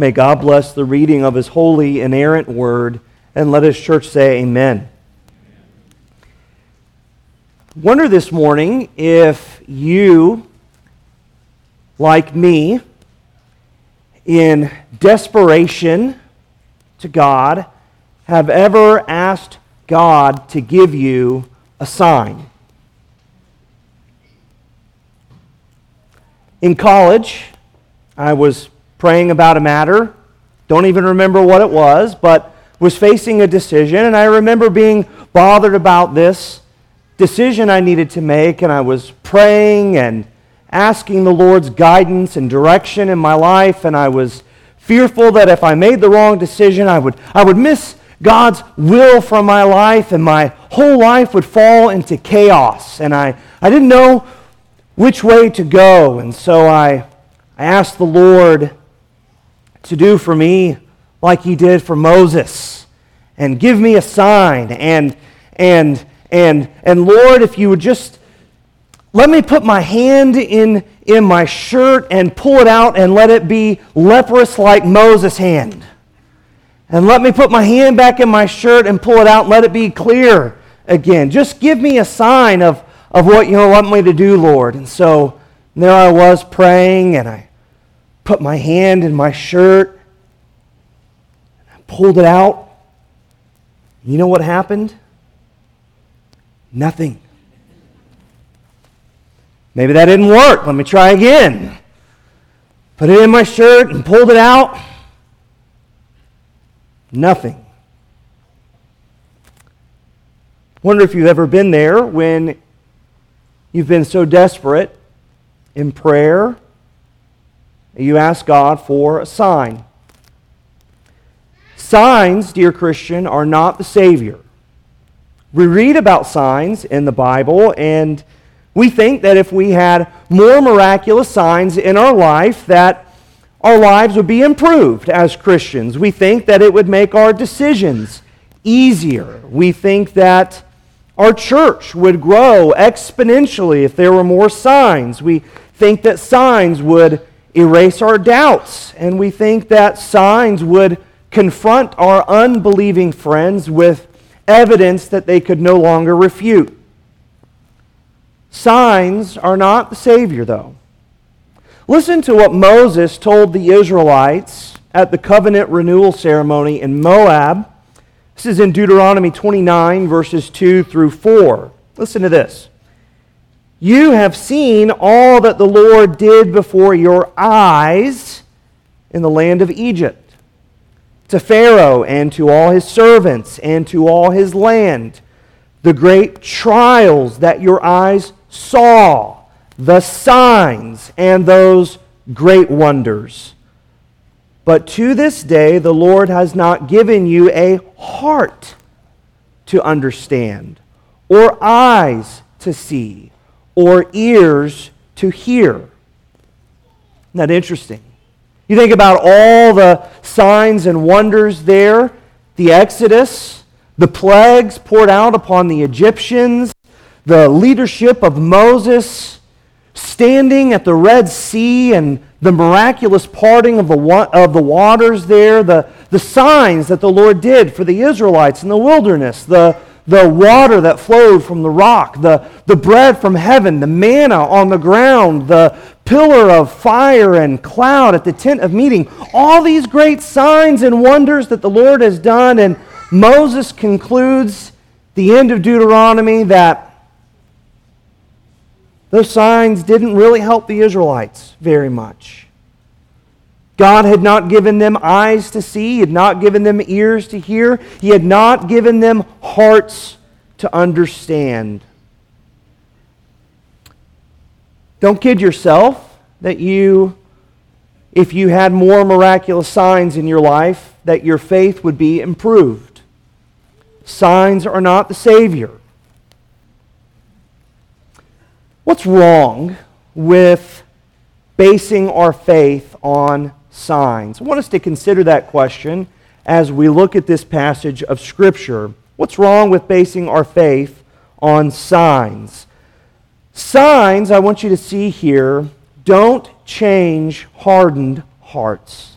May God bless the reading of his holy, inerrant word, and let his church say amen. Wonder this morning if you, like me, in desperation to God, have ever asked God to give you a sign. In college, I was praying about a matter, don't even remember what it was, but was facing a decision, and I remember being bothered about this decision I needed to make, and I was praying and asking the Lord's guidance and direction in my life, and I was fearful that if I made the wrong decision, I would, I would miss God's will for my life, and my whole life would fall into chaos. And I, I didn't know which way to go, and so I, I asked the Lord to do for me like he did for Moses and give me a sign and and and and Lord if you would just let me put my hand in in my shirt and pull it out and let it be leprous like Moses' hand. And let me put my hand back in my shirt and pull it out and let it be clear again. Just give me a sign of, of what you want me to do, Lord. And so there I was praying and I put my hand in my shirt. Pulled it out. You know what happened? Nothing. Maybe that didn't work. Let me try again. Put it in my shirt and pulled it out. Nothing. Wonder if you've ever been there when you've been so desperate in prayer you ask God for a sign. Signs, dear Christian, are not the Savior. We read about signs in the Bible, and we think that if we had more miraculous signs in our life, that our lives would be improved as Christians. We think that it would make our decisions easier. We think that our church would grow exponentially if there were more signs. We think that signs would erase our doubts. And we think that signs would confront our unbelieving friends with evidence that they could no longer refute. Signs are not the Savior, though. Listen to what Moses told the Israelites at the covenant renewal ceremony in Moab. This is in Deuteronomy 29, verses 2 through 4. Listen to this. You have seen all that the Lord did before your eyes in the land of Egypt, to Pharaoh and to all his servants and to all his land, the great trials that your eyes saw, the signs and those great wonders. But to this day, the Lord has not given you a heart to understand, or eyes to see or ears to hear. Isn't that interesting? You think about all the signs and wonders there the Exodus, the plagues poured out upon the Egyptians, the leadership of Moses standing at the Red Sea and the miraculous parting of the, of the waters there, the, the signs that the Lord did for the Israelites in the wilderness, the, the water that flowed from the rock, the, the bread from heaven, the manna on the ground, the pillar of fire and cloud at the tent of meeting. All these great signs and wonders that the Lord has done. And Moses concludes the end of Deuteronomy that those signs didn't really help the Israelites very much. God had not given them eyes to see, He had not given them ears to hear, He had not given them hearts to understand. Don't kid yourself that you, if you had more miraculous signs in your life, that your faith would be improved. Signs are not the Savior. What's wrong with basing our faith on signs? I want us to consider that question as we look at this passage of Scripture. What's wrong with basing our faith on signs? Signs, I want you to see here, don't change hardened hearts.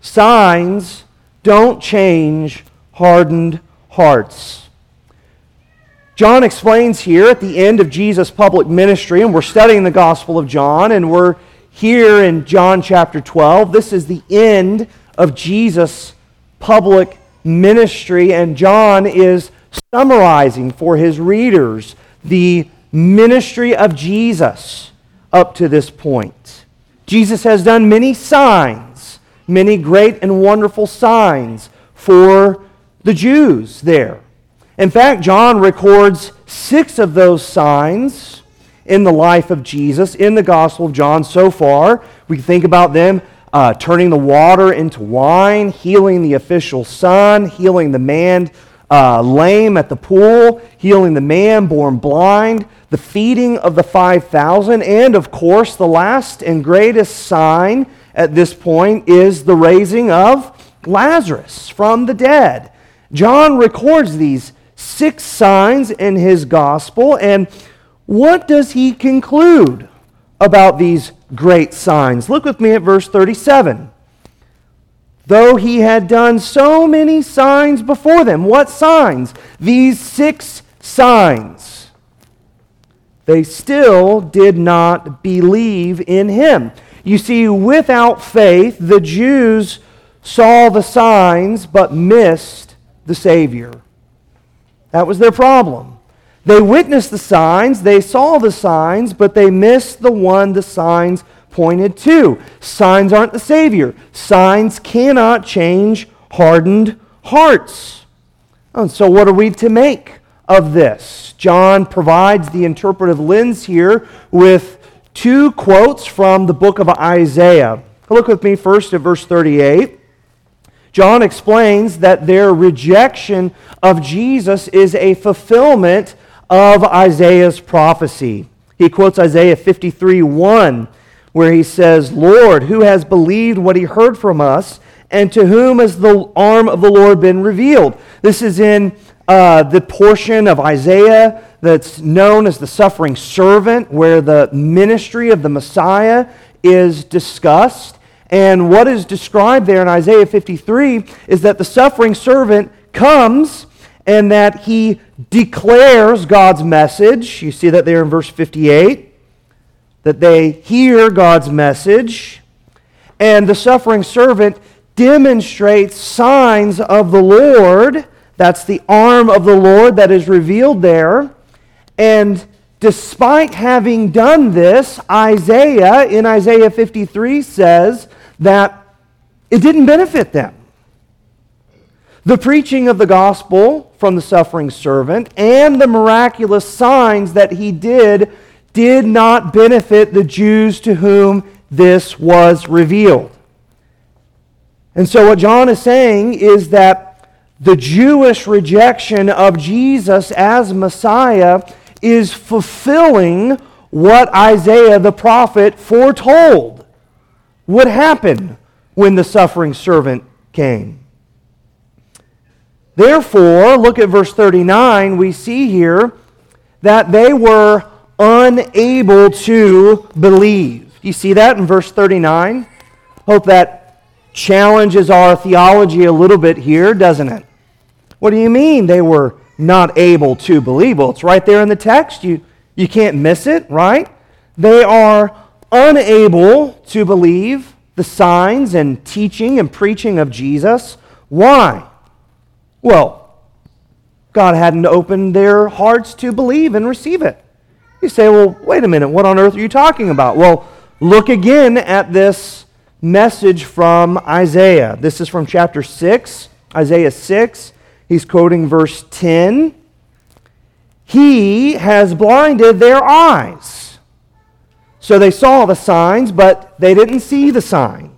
Signs don't change hardened hearts. John explains here at the end of Jesus' public ministry, and we're studying the Gospel of John, and we're here in John chapter 12. This is the end of Jesus' public ministry, and John is summarizing for his readers the ministry of Jesus up to this point. Jesus has done many signs, many great and wonderful signs for the Jews there. In fact, John records six of those signs in the life of Jesus in the Gospel of John so far. We think about them uh, turning the water into wine, healing the official son, healing the man uh, lame at the pool, healing the man born blind, the feeding of the 5,000, and of course, the last and greatest sign at this point is the raising of Lazarus from the dead. John records these six signs in his gospel, and what does he conclude about these great signs? Look with me at verse 37 though he had done so many signs before them. What signs? These six signs. They still did not believe in him. You see, without faith, the Jews saw the signs but missed the Savior. That was their problem. They witnessed the signs, they saw the signs, but they missed the one the signs pointed to. Signs aren't the Savior. Signs cannot change hardened hearts. And so, what are we to make of this? John provides the interpretive lens here with two quotes from the book of Isaiah. Look with me first at verse 38. John explains that their rejection of Jesus is a fulfillment of Isaiah's prophecy. He quotes Isaiah 53 1 where he says, Lord, who has believed what he heard from us, and to whom has the arm of the Lord been revealed? This is in uh, the portion of Isaiah that's known as the suffering servant, where the ministry of the Messiah is discussed. And what is described there in Isaiah 53 is that the suffering servant comes and that he declares God's message. You see that there in verse 58 that they hear God's message, and the suffering servant demonstrates signs of the Lord. That's the arm of the Lord that is revealed there. And despite having done this, Isaiah in Isaiah 53 says that it didn't benefit them. The preaching of the gospel from the suffering servant and the miraculous signs that he did did not benefit the Jews to whom this was revealed. And so, what John is saying is that the Jewish rejection of Jesus as Messiah is fulfilling what Isaiah the prophet foretold would happen when the suffering servant came. Therefore, look at verse 39. We see here that they were unable to believe. You see that in verse 39? Hope that challenges our theology a little bit here, doesn't it? What do you mean they were not able to believe? Well, it's right there in the text. You, you can't miss it, right? They are unable to believe the signs and teaching and preaching of Jesus. Why? Well, God hadn't opened their hearts to believe and receive it. You say, well, wait a minute, what on earth are you talking about? Well, look again at this message from Isaiah. This is from chapter 6, Isaiah 6. He's quoting verse 10. He has blinded their eyes. So they saw the signs, but they didn't see the signs.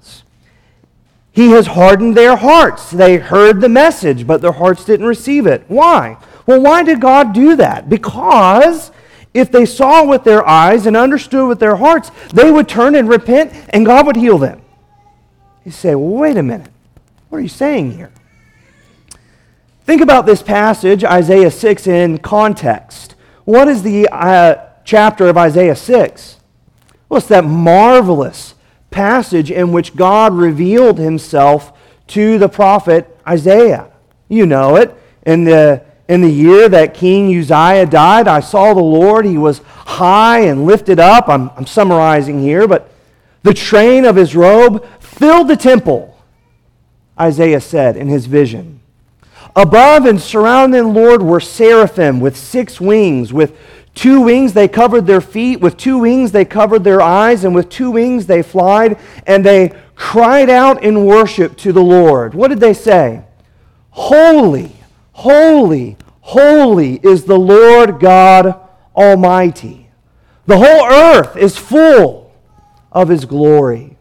He has hardened their hearts. They heard the message, but their hearts didn't receive it. Why? Well, why did God do that? Because if they saw with their eyes and understood with their hearts, they would turn and repent and God would heal them. You say, well, wait a minute. What are you saying here? Think about this passage, Isaiah 6, in context. What is the uh, chapter of Isaiah 6? Well, it's that marvelous passage in which God revealed himself to the prophet Isaiah. You know it. In the, in the year that King Uzziah died, I saw the Lord. He was high and lifted up. I'm, I'm summarizing here, but the train of his robe filled the temple, Isaiah said in his vision. Above and surrounding the Lord were seraphim with six wings. With two wings they covered their feet, with two wings they covered their eyes, and with two wings they flied, and they cried out in worship to the Lord. What did they say? Holy, holy, holy is the Lord God Almighty. The whole earth is full of his glory.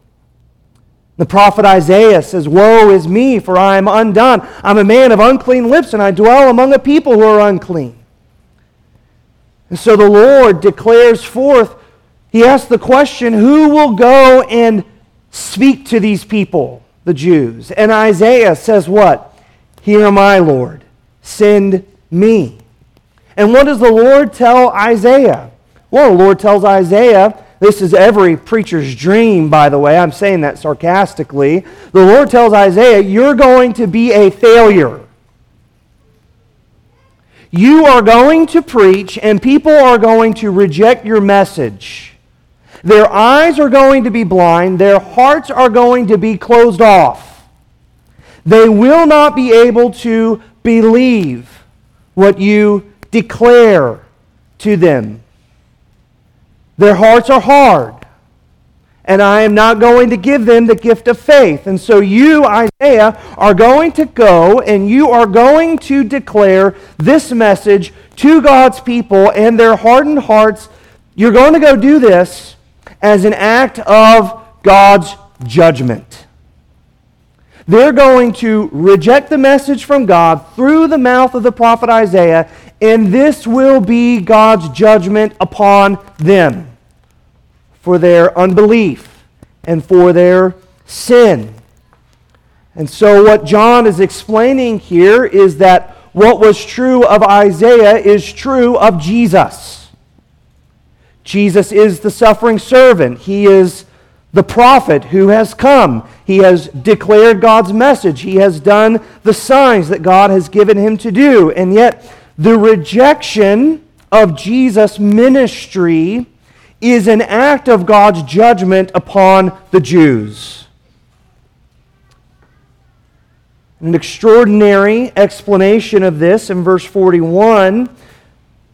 The prophet Isaiah says, Woe is me, for I am undone. I'm a man of unclean lips, and I dwell among a people who are unclean. And so the Lord declares forth, He asks the question, Who will go and speak to these people, the Jews? And Isaiah says, What? Here am I, Lord. Send me. And what does the Lord tell Isaiah? Well, the Lord tells Isaiah, this is every preacher's dream, by the way. I'm saying that sarcastically. The Lord tells Isaiah, You're going to be a failure. You are going to preach, and people are going to reject your message. Their eyes are going to be blind, their hearts are going to be closed off. They will not be able to believe what you declare to them. Their hearts are hard. And I am not going to give them the gift of faith. And so you, Isaiah, are going to go and you are going to declare this message to God's people and their hardened hearts. You're going to go do this as an act of God's judgment. They're going to reject the message from God through the mouth of the prophet Isaiah, and this will be God's judgment upon them for their unbelief and for their sin. And so, what John is explaining here is that what was true of Isaiah is true of Jesus. Jesus is the suffering servant. He is the prophet who has come. He has declared God's message. He has done the signs that God has given him to do. And yet, the rejection of Jesus' ministry is an act of God's judgment upon the Jews. An extraordinary explanation of this in verse 41.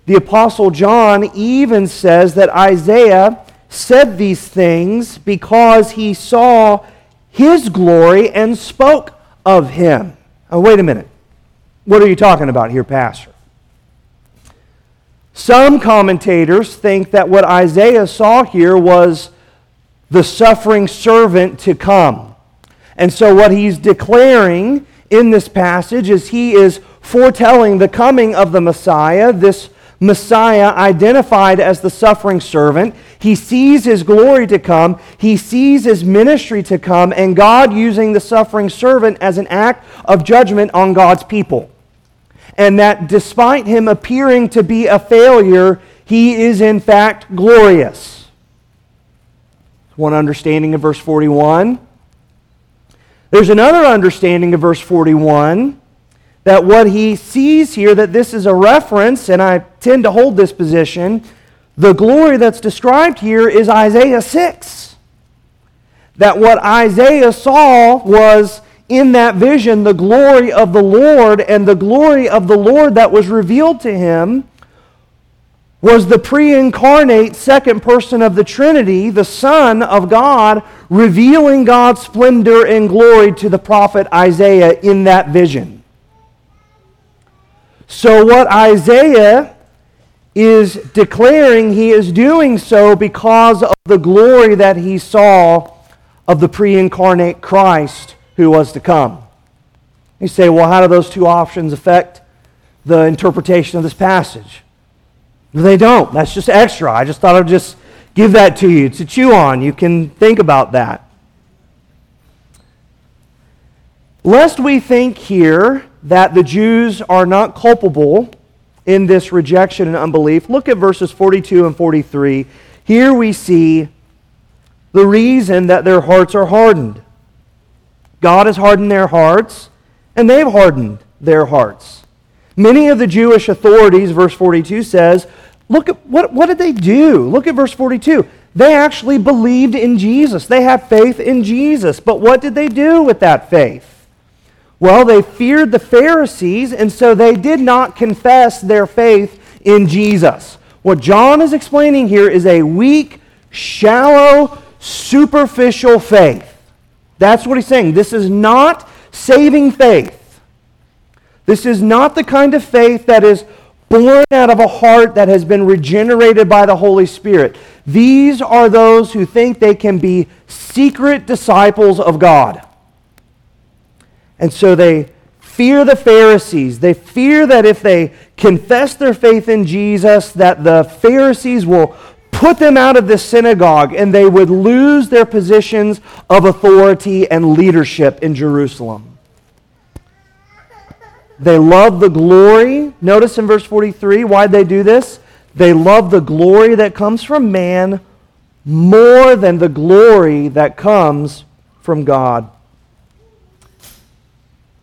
The Apostle John even says that Isaiah said these things because he saw his glory and spoke of him. Oh, wait a minute. What are you talking about here, Pastor? Some commentators think that what Isaiah saw here was the suffering servant to come. And so, what he's declaring in this passage is he is foretelling the coming of the Messiah, this Messiah identified as the suffering servant. He sees his glory to come, he sees his ministry to come, and God using the suffering servant as an act of judgment on God's people and that despite him appearing to be a failure, he is in fact glorious. One understanding of verse 41. There's another understanding of verse 41 that what he sees here, that this is a reference, and I tend to hold this position, the glory that's described here is Isaiah 6. That what Isaiah saw was in that vision the glory of the Lord, and the glory of the Lord that was revealed to him was the pre incarnate second person of the Trinity, the Son of God, revealing God's splendor and glory to the prophet Isaiah in that vision. So, what Isaiah is declaring, he is doing so because of the glory that he saw of the pre incarnate Christ who was to come. You say, well, how do those two options affect the interpretation of this passage? They don't. That's just extra. I just thought I'd just give that to you to chew on. You can think about that. Lest we think here that the Jews are not culpable in this rejection and unbelief, look at verses 42 and 43. Here we see the reason that their hearts are hardened. God has hardened their hearts, and they've hardened their hearts. Many of the Jewish authorities, verse 42 says, look at what, what did they do? Look at verse 42. They actually believed in Jesus. They had faith in Jesus. But what did they do with that faith? Well, they feared the Pharisees, and so they did not confess their faith in Jesus. What John is explaining here is a weak, shallow, superficial faith. That's what he's saying. This is not saving faith. This is not the kind of faith that is born out of a heart that has been regenerated by the Holy Spirit. These are those who think they can be secret disciples of God. And so they fear the Pharisees. They fear that if they confess their faith in Jesus, that the Pharisees will put them out of the synagogue and they would lose their positions of authority and leadership in Jerusalem. They love the glory. Notice in verse 43 why they do this. They love the glory that comes from man more than the glory that comes from God.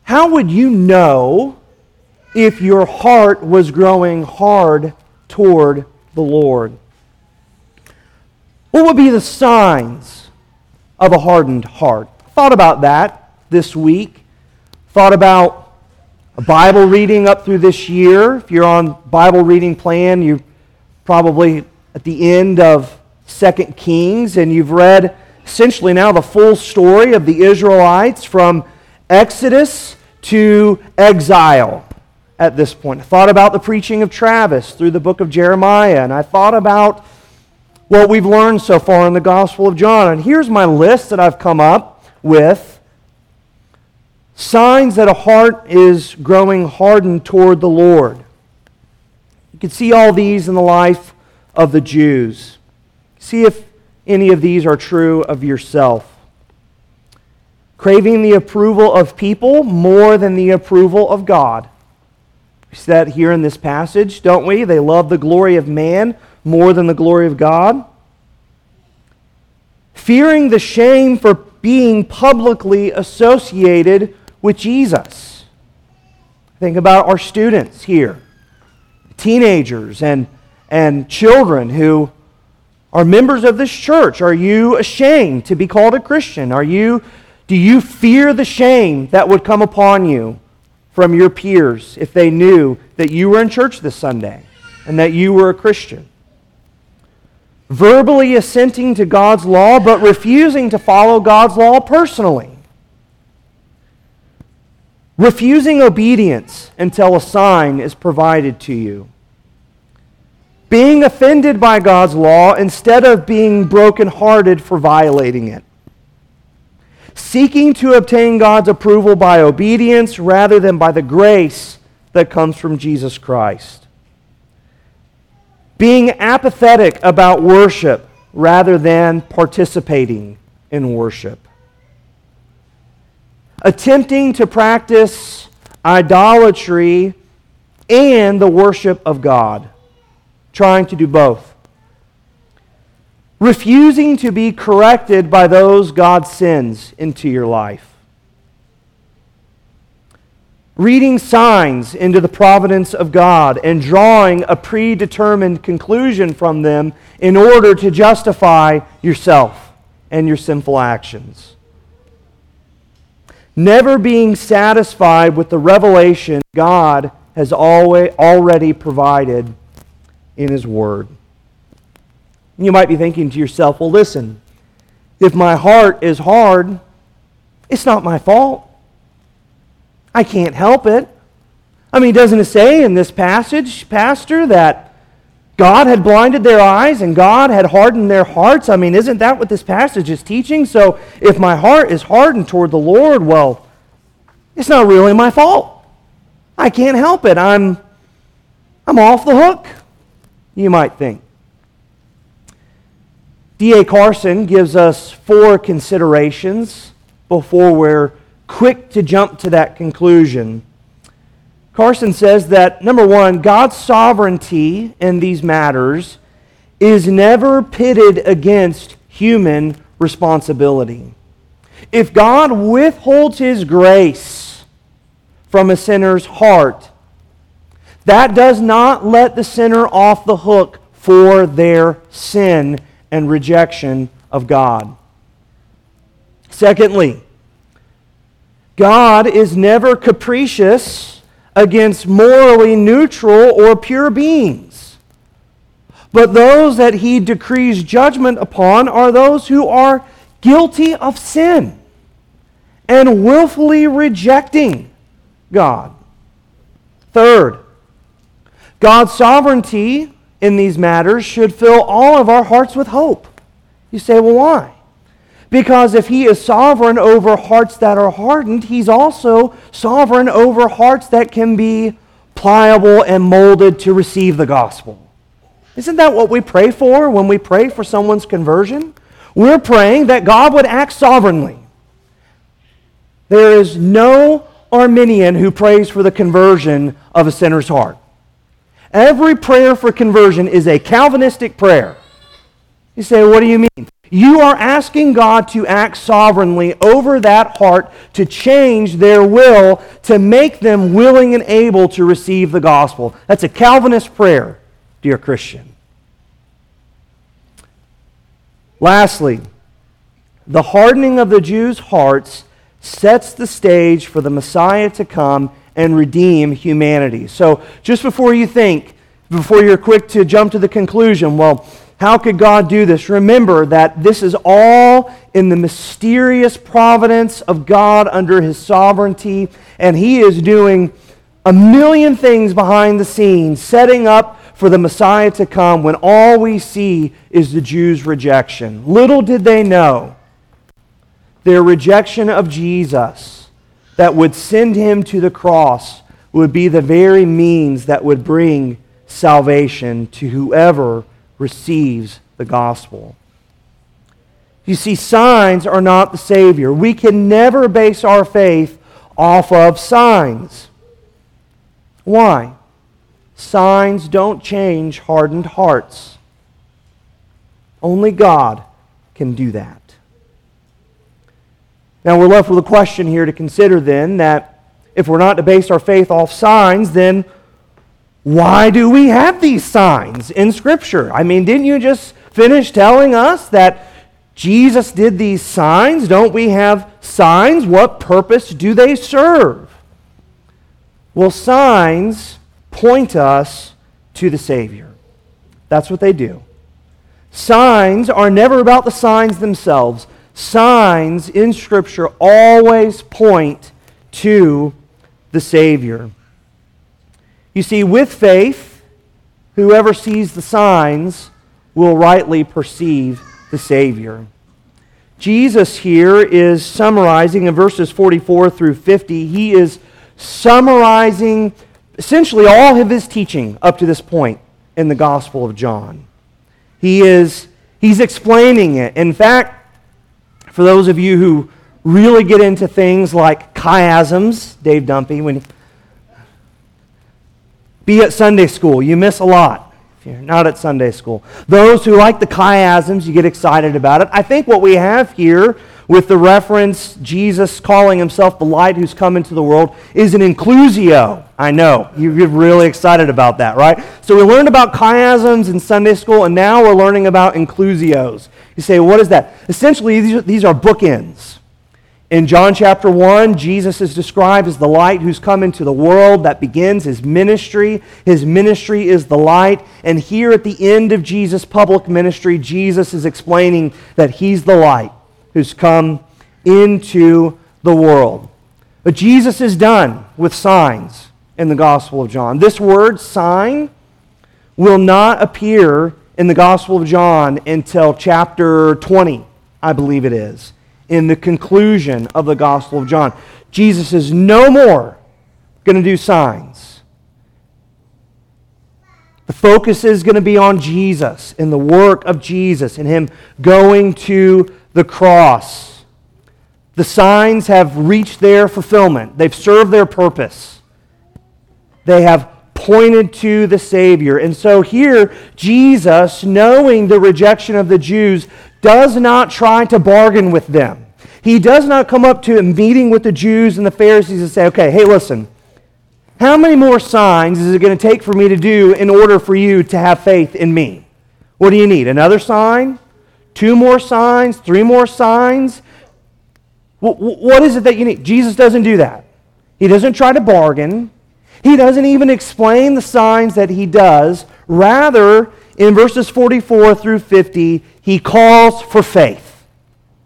How would you know if your heart was growing hard toward the Lord? What would be the signs of a hardened heart? Thought about that this week. Thought about a Bible reading up through this year. If you're on Bible reading plan, you're probably at the end of Second Kings, and you've read essentially now the full story of the Israelites from Exodus to exile at this point. I thought about the preaching of Travis through the book of Jeremiah, and I thought about what we've learned so far in the Gospel of John. And here's my list that I've come up with signs that a heart is growing hardened toward the Lord. You can see all these in the life of the Jews. See if any of these are true of yourself. Craving the approval of people more than the approval of God. We see that here in this passage, don't we? They love the glory of man more than the glory of God. Fearing the shame for being publicly associated with Jesus. Think about our students here, teenagers and, and children who are members of this church. Are you ashamed to be called a Christian? Are you, do you fear the shame that would come upon you from your peers if they knew that you were in church this Sunday and that you were a Christian? Verbally assenting to God's law, but refusing to follow God's law personally. Refusing obedience until a sign is provided to you. Being offended by God's law instead of being brokenhearted for violating it. Seeking to obtain God's approval by obedience rather than by the grace that comes from Jesus Christ being apathetic about worship rather than participating in worship, attempting to practice idolatry and the worship of God, trying to do both. Refusing to be corrected by those God sends into your life reading signs into the providence of God and drawing a predetermined conclusion from them in order to justify yourself and your sinful actions. Never being satisfied with the revelation God has always, already provided in His Word. You might be thinking to yourself, well, listen, if my heart is hard, it's not my fault. I can't help it. I mean, doesn't it say in this passage, Pastor, that God had blinded their eyes and God had hardened their hearts? I mean, isn't that what this passage is teaching? So if my heart is hardened toward the Lord, well, it's not really my fault. I can't help it. I'm, I'm off the hook, you might think. D.A. Carson gives us four considerations before we're quick to jump to that conclusion. Carson says that, number one, God's sovereignty in these matters is never pitted against human responsibility. If God withholds his grace from a sinner's heart, that does not let the sinner off the hook for their sin and rejection of God. Secondly, God is never capricious against morally neutral or pure beings. But those that he decrees judgment upon are those who are guilty of sin and willfully rejecting God. Third, God's sovereignty in these matters should fill all of our hearts with hope. You say, well, why? Because if he is sovereign over hearts that are hardened, he's also sovereign over hearts that can be pliable and molded to receive the gospel. Isn't that what we pray for when we pray for someone's conversion? We're praying that God would act sovereignly. There is no Arminian who prays for the conversion of a sinner's heart. Every prayer for conversion is a Calvinistic prayer. You say, what do you mean? You are asking God to act sovereignly over that heart to change their will to make them willing and able to receive the gospel. That's a Calvinist prayer, dear Christian. Lastly, the hardening of the Jews' hearts sets the stage for the Messiah to come and redeem humanity. So, just before you think, before you're quick to jump to the conclusion, well, how could God do this? Remember that this is all in the mysterious providence of God under his sovereignty, and he is doing a million things behind the scenes, setting up for the Messiah to come when all we see is the Jews' rejection. Little did they know their rejection of Jesus that would send him to the cross would be the very means that would bring salvation to whoever receives the gospel. You see, signs are not the Savior. We can never base our faith off of signs. Why? Signs don't change hardened hearts. Only God can do that. Now we're left with a question here to consider then that if we're not to base our faith off signs, then why do we have these signs in Scripture? I mean, didn't you just finish telling us that Jesus did these signs? Don't we have signs? What purpose do they serve? Well, signs point us to the Savior. That's what they do. Signs are never about the signs themselves. Signs in Scripture always point to the Savior. You see, with faith, whoever sees the signs will rightly perceive the Savior. Jesus here is summarizing in verses 44 through 50, he is summarizing essentially all of his teaching up to this point in the Gospel of John. He is he's explaining it. In fact, for those of you who really get into things like chiasms, Dave Dumpy, when be at Sunday school. You miss a lot if you're not at Sunday school. Those who like the chiasms, you get excited about it. I think what we have here with the reference Jesus calling himself the light who's come into the world is an inclusio. I know. You get really excited about that, right? So we learned about chiasms in Sunday school, and now we're learning about inclusios. You say, what is that? Essentially, these are, these are bookends. In John chapter 1, Jesus is described as the light who's come into the world that begins his ministry. His ministry is the light. And here at the end of Jesus' public ministry, Jesus is explaining that he's the light who's come into the world. But Jesus is done with signs in the Gospel of John. This word, sign, will not appear in the Gospel of John until chapter 20, I believe it is in the conclusion of the Gospel of John. Jesus is no more going to do signs. The focus is going to be on Jesus and the work of Jesus and Him going to the cross. The signs have reached their fulfillment, they've served their purpose. They have pointed to the Savior. And so here, Jesus, knowing the rejection of the Jews, does not try to bargain with them. He does not come up to a meeting with the Jews and the Pharisees and say, okay, hey, listen, how many more signs is it going to take for me to do in order for you to have faith in me? What do you need? Another sign? Two more signs? Three more signs? What is it that you need? Jesus doesn't do that. He doesn't try to bargain. He doesn't even explain the signs that he does. Rather, in verses 44 through 50, he calls for faith.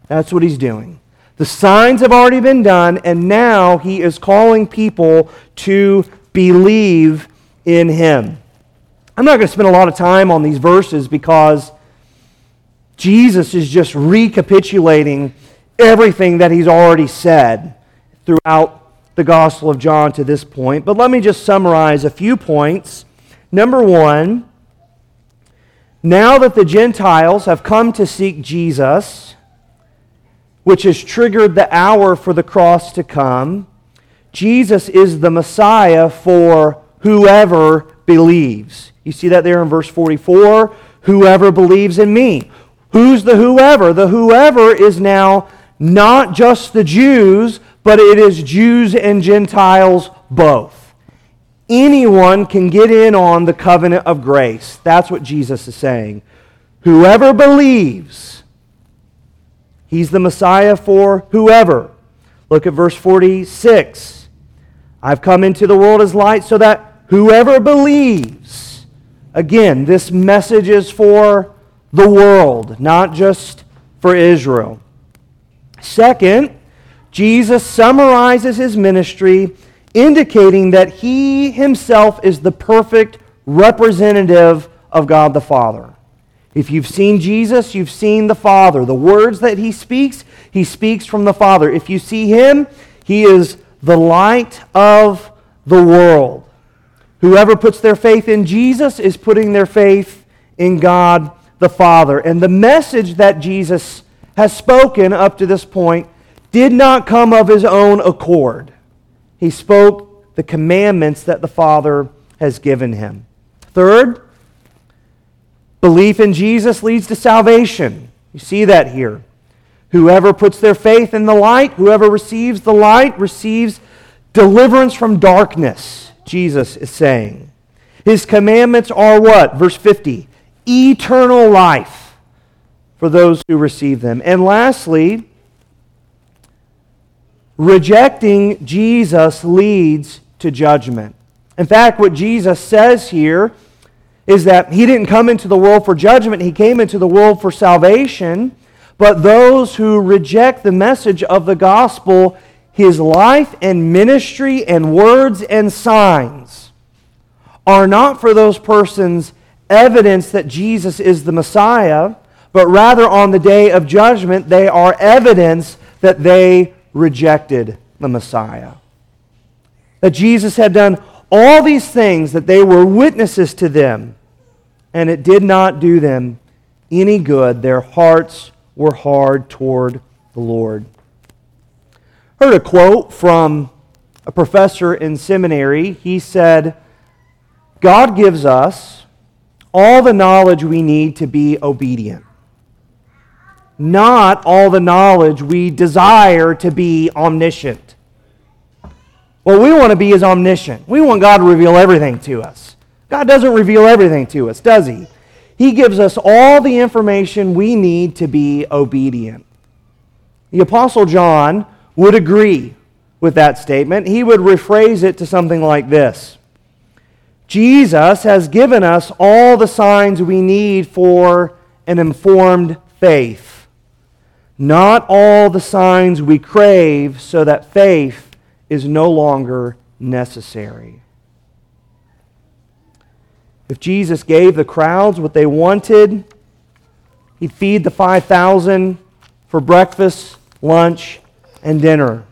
That's what he's doing. The signs have already been done, and now he is calling people to believe in him. I'm not going to spend a lot of time on these verses because Jesus is just recapitulating everything that he's already said throughout the Gospel of John to this point. But let me just summarize a few points. Number one, now that the Gentiles have come to seek Jesus, which has triggered the hour for the cross to come, Jesus is the Messiah for whoever believes. You see that there in verse 44? Whoever believes in me. Who's the whoever? The whoever is now not just the Jews, but it is Jews and Gentiles both. Anyone can get in on the covenant of grace. That's what Jesus is saying. Whoever believes, he's the Messiah for whoever. Look at verse 46. I've come into the world as light so that whoever believes, again, this message is for the world, not just for Israel. Second, Jesus summarizes his ministry, indicating that he himself is the perfect representative of God the Father. If you've seen Jesus, you've seen the Father. The words that he speaks, he speaks from the Father. If you see him, he is the light of the world. Whoever puts their faith in Jesus is putting their faith in God the Father. And the message that Jesus has spoken up to this point did not come of his own accord. He spoke the commandments that the Father has given him. Third, belief in Jesus leads to salvation. You see that here. Whoever puts their faith in the light, whoever receives the light, receives deliverance from darkness, Jesus is saying. His commandments are what? Verse 50 eternal life for those who receive them. And lastly, rejecting Jesus leads to judgment. In fact, what Jesus says here is that he didn't come into the world for judgment, he came into the world for salvation. But those who reject the message of the gospel, his life and ministry and words and signs are not for those persons evidence that Jesus is the Messiah, but rather on the day of judgment, they are evidence that they rejected the Messiah. That Jesus had done all these things, that they were witnesses to them, and it did not do them any good. Their hearts were hard toward the Lord. Heard a quote from a professor in seminary. He said, God gives us all the knowledge we need to be obedient, not all the knowledge we desire to be omniscient. What we want to be is omniscient. We want God to reveal everything to us. God doesn't reveal everything to us, does He? He gives us all the information we need to be obedient. The Apostle John would agree with that statement. He would rephrase it to something like this Jesus has given us all the signs we need for an informed faith. Not all the signs we crave so that faith is no longer necessary. If Jesus gave the crowds what they wanted, he'd feed the 5,000 for breakfast, lunch, and dinner.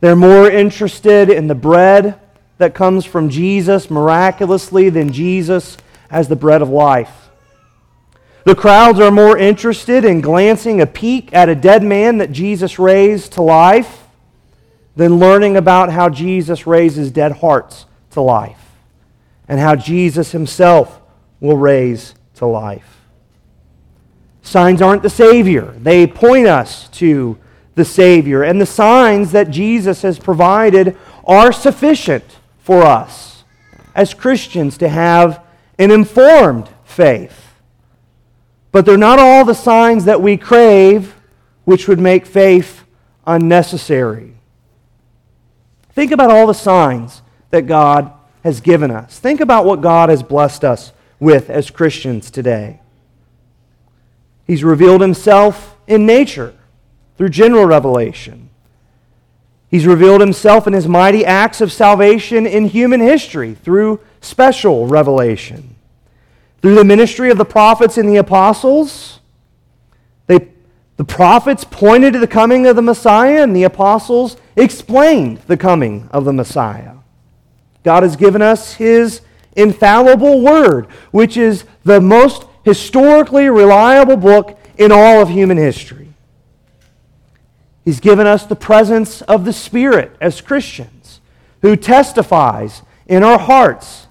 They're more interested in the bread that comes from Jesus miraculously than Jesus as the bread of life. The crowds are more interested in glancing a peek at a dead man that Jesus raised to life than learning about how Jesus raises dead hearts to life and how Jesus himself will raise to life. Signs aren't the Savior, they point us to the Savior. And the signs that Jesus has provided are sufficient for us as Christians to have an informed faith. But they're not all the signs that we crave, which would make faith unnecessary. Think about all the signs that God has given us. Think about what God has blessed us with as Christians today. He's revealed himself in nature through general revelation. He's revealed himself in his mighty acts of salvation in human history through special revelation. Through the ministry of the prophets and the apostles, they, the prophets pointed to the coming of the Messiah, and the apostles explained the coming of the Messiah. God has given us his infallible word, which is the most historically reliable book in all of human history. He's given us the presence of the Spirit as Christians, who testifies in our hearts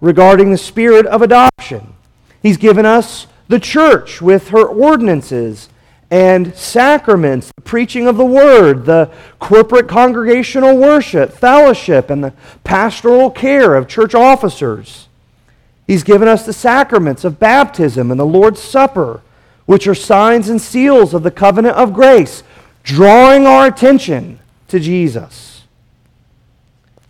regarding the spirit of adoption. He's given us the church with her ordinances and sacraments, the preaching of the word, the corporate congregational worship, fellowship, and the pastoral care of church officers. He's given us the sacraments of baptism and the Lord's Supper, which are signs and seals of the covenant of grace drawing our attention to Jesus.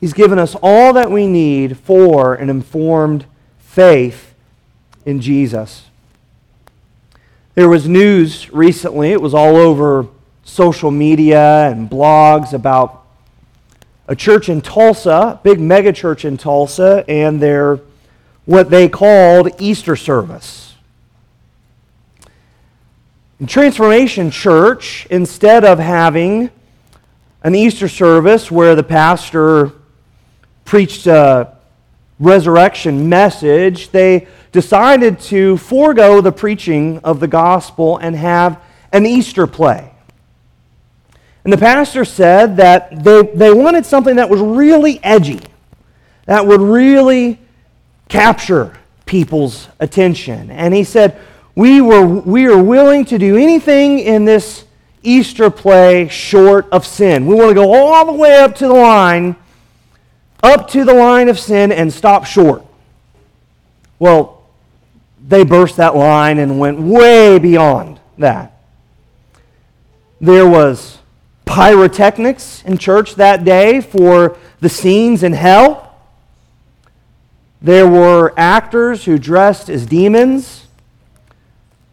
He's given us all that we need for an informed faith in Jesus. There was news recently, it was all over social media and blogs about a church in Tulsa, big megachurch in Tulsa, and their what they called Easter service. In Transformation Church, instead of having an Easter service where the pastor preached a resurrection message, they decided to forego the preaching of the gospel and have an Easter play. And the pastor said that they, they wanted something that was really edgy, that would really capture people's attention. And he said, we, were, we are willing to do anything in this Easter play short of sin. We want to go all the way up to the line, up to the line of sin, and stop short. Well, they burst that line and went way beyond that. There was pyrotechnics in church that day for the scenes in hell. There were actors who dressed as demons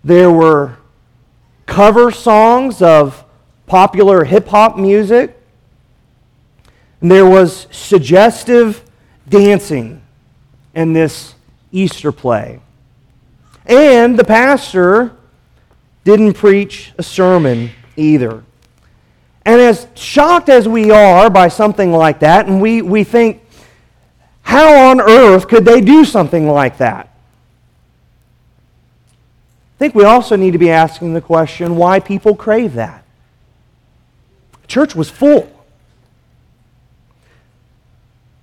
there were cover songs of popular hip hop music. And there was suggestive dancing in this Easter play. And the pastor didn't preach a sermon either. And as shocked as we are by something like that, and we, we think, how on earth could they do something like that? I think we also need to be asking the question why people crave that. The church was full.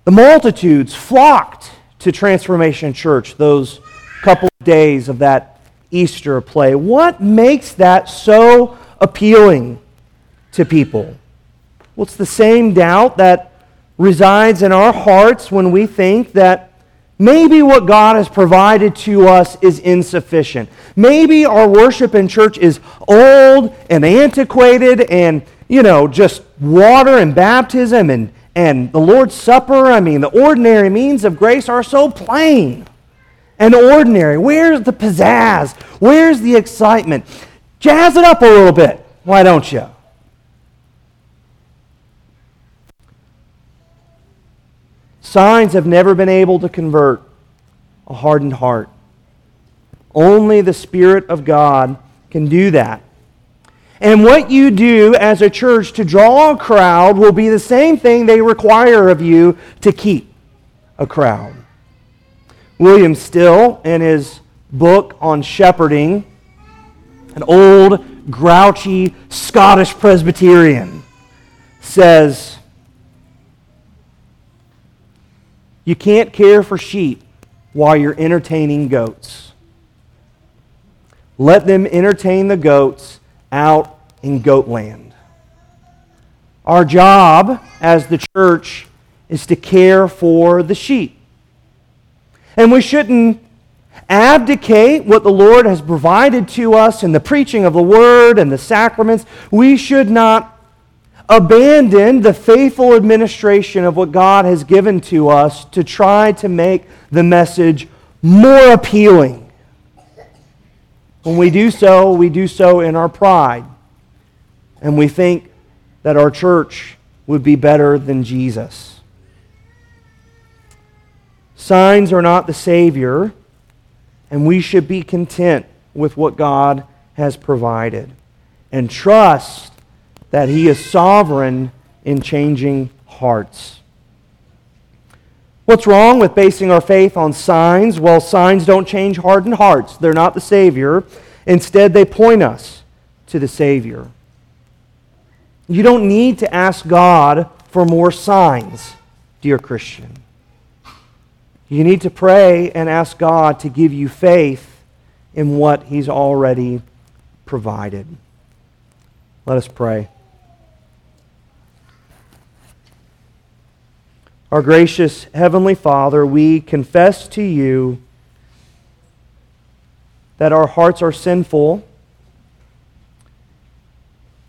The multitudes flocked to Transformation Church those couple of days of that Easter play. What makes that so appealing to people? Well, it's the same doubt that resides in our hearts when we think that Maybe what God has provided to us is insufficient. Maybe our worship in church is old and antiquated and, you know, just water and baptism and, and the Lord's Supper. I mean, the ordinary means of grace are so plain and ordinary. Where's the pizzazz? Where's the excitement? Jazz it up a little bit. Why don't you? Signs have never been able to convert a hardened heart. Only the Spirit of God can do that. And what you do as a church to draw a crowd will be the same thing they require of you to keep a crowd. William Still, in his book on shepherding, an old, grouchy Scottish Presbyterian, says, You can't care for sheep while you're entertaining goats. Let them entertain the goats out in goatland. Our job as the church is to care for the sheep. And we shouldn't abdicate what the Lord has provided to us in the preaching of the word and the sacraments. We should not abandon the faithful administration of what God has given to us to try to make the message more appealing. When we do so, we do so in our pride. And we think that our church would be better than Jesus. Signs are not the Savior, and we should be content with what God has provided and trust that He is sovereign in changing hearts. What's wrong with basing our faith on signs? Well, signs don't change hardened hearts. They're not the Savior. Instead, they point us to the Savior. You don't need to ask God for more signs, dear Christian. You need to pray and ask God to give you faith in what He's already provided. Let us pray. Our gracious Heavenly Father, we confess to you that our hearts are sinful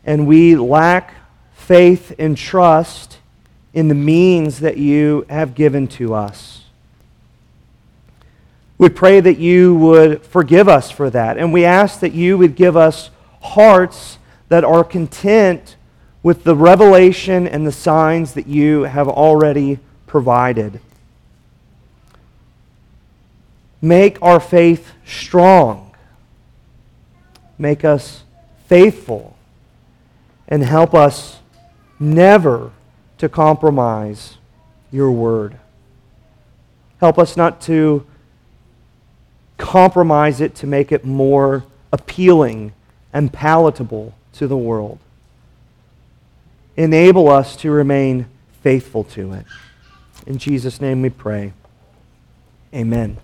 and we lack faith and trust in the means that you have given to us. We pray that you would forgive us for that, and we ask that you would give us hearts that are content with the revelation and the signs that you have already provided. Make our faith strong. Make us faithful. And help us never to compromise your word. Help us not to compromise it to make it more appealing and palatable to the world. Enable us to remain faithful to it. In Jesus' name we pray. Amen.